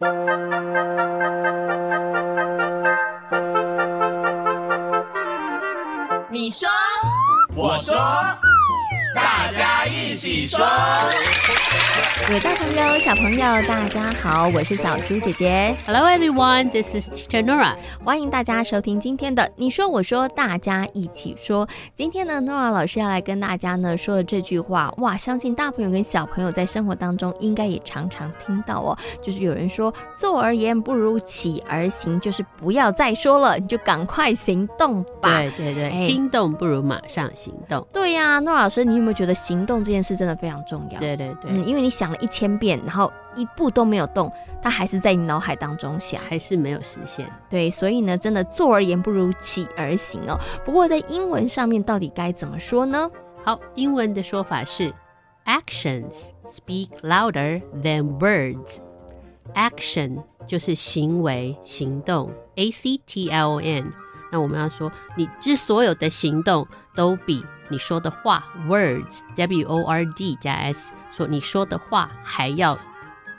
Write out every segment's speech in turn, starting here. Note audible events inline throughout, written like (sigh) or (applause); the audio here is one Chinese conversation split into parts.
你说，我说，大家一起说。各位大朋友、小朋友，大家好，我是小猪姐姐。Hello everyone, this is Teacher Nora。欢迎大家收听今天的你说我说大家一起说。今天呢，Nora 老师要来跟大家呢说的这句话，哇，相信大朋友跟小朋友在生活当中应该也常常听到哦。就是有人说，坐而言不如起而行，就是不要再说了，你就赶快行动吧。对 (laughs) 对对，哎心动不如马上行动。对呀、诺老师，你有没有觉得行动这件事真的非常重要？对对对，嗯，因为你想了一千遍，然后一步都没有动，它还是在你脑海当中想。还是没有实现。对，所以呢，真的坐而言不如起而行哦。不过在英文上面到底该怎么说呢？好，英文的说法是 actions speak louder than words。action 就是行为、行动，A C T L O N。那我们要说，你之所有的行动都比你说的话 words W O R D 加 S 说你说的话还要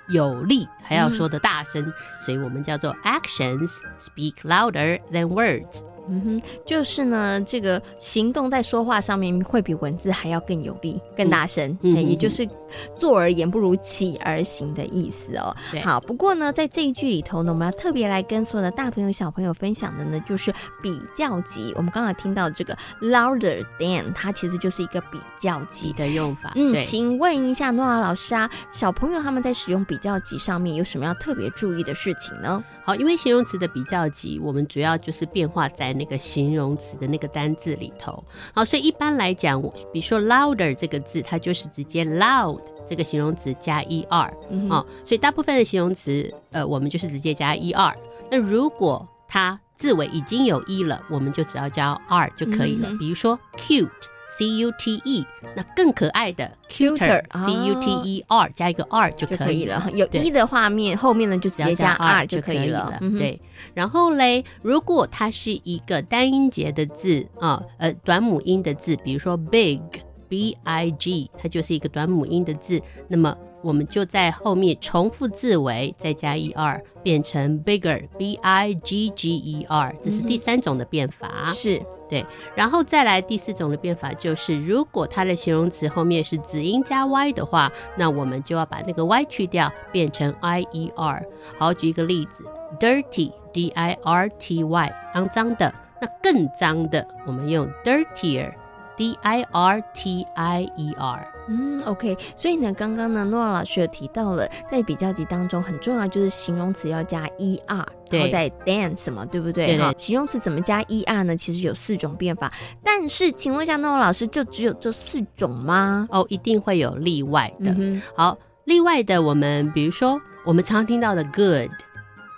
有力，还要说的大声，所以我们叫做 actions speak louder than words。嗯哼，就是呢，这个行动在说话上面会比文字还要更有力、更大声，哎嗯嗯也就是坐而言不如起而行的意思哦。对好，不过呢，在这一句里头呢，我们要特别来跟所有的大朋友、小朋友分享的呢，就是比较级。我们刚才听到这个 louder than，它其实就是一个比较级级。的用法，嗯，对。请问一下诺亚老师啊，小朋友他们在使用比较级上面有什么要特别注意的事情呢？好，因为形容词的比较级，我们主要就是变化在那个形容词的那个单字里头。好，所以一般来讲，我比如说 louder 这个字，它就是直接 loud 这个形容词加 er 嗯哦，所以大部分的形容词，呃，我们就是直接加 er。那如果它字尾已经有 e 了，我们就只要加 r 就可以了。嗯比如说 cute。C U T E，那更可爱的 Cuter，C U T E R 加一个 R 就就可以了。有一的画面后面呢就直接加 r 就就可以了。对，然后嘞，如果它是一个单音节的字啊，呃，短母音的字，比如说 big b i g，它就是一个短母音的字，那么我们就在后面重复字尾，再加 e r，变成 bigger b i g g e r，这是第三种的变法。是对然后再来第四种的变法就是，如果它的形容词后面是子音加 y 的话，那我们就要把那个 y 去掉，变成 i e r。好，举一个例子，dirty d i r t y，肮脏的。那更脏的，我们用 dirtier d i r t i e r。嗯，OK。所以呢，刚刚呢，诺尔老师有提到了，在比较级当中很重要就是形容词要加 er，然后再 than 什么，对不对？形容词怎么加 er 呢？其实有四种变法，但是请问一下，诺尔老师，就只有这四种吗？哦，一定会有例外的。嗯，好，例外的我们比如说我们常听到的 good，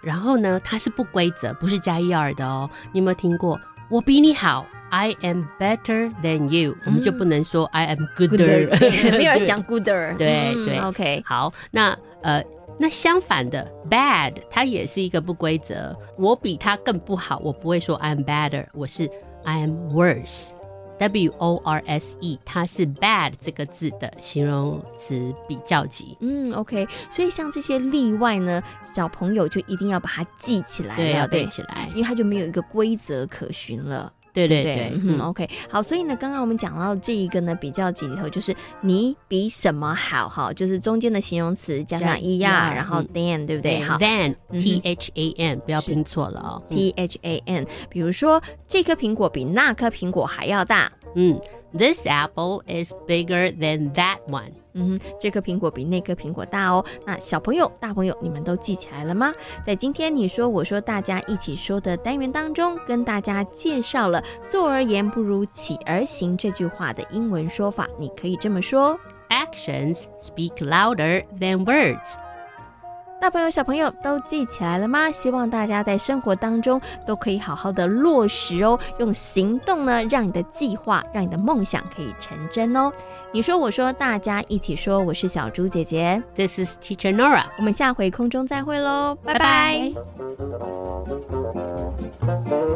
然后呢，它是不规则，不是加 er 的哦。你有没有听过？我比你好，I am better than you，、我们就不能说 I am gooder，(laughs) 没有人讲 gooder，嗯对对，OK，好，那呃，那相反的 bad，它也是一个不规则。我比他更不好，我不会说 I am better，我是 I am worse。W O R S E，它是 bad 这个字的形容词比较级。嗯，OK，所以像这些例外呢，小朋友就一定要把它记起来了，对，要对起来因。为它就没有一个规则可循了。对对对对，嗯嗯，，OK，好，所以呢，刚刚我们讲到这一个呢比较级里头，就是你比什么好，哈，就是中间的形容词加上加 e 呀 r，然后嗯 than，对不对？好，than 嗯哼 T H A N，不要拼错了哦。嗯，t h a n，比如说这颗苹果比那颗苹果还要大。嗯，This apple is bigger than that one。嗯哼，这颗苹果比那颗苹果大哦。那小朋友、大朋友，你们都记起来了吗？在今天你说我说大家一起说的单元当中，跟大家介绍了“坐而言不如起而行”这句话的英文说法，你可以这么说。Actions speak louder than words。大朋友、小朋友都记起来了吗？希望大家在生活当中都可以好好的落实哦，用行动呢，让你的计划、让你的梦想可以成真哦。你说，我说，大家一起说，我是小猪姐姐，This is Teacher Nora。我们下回空中再会喽，拜拜拜拜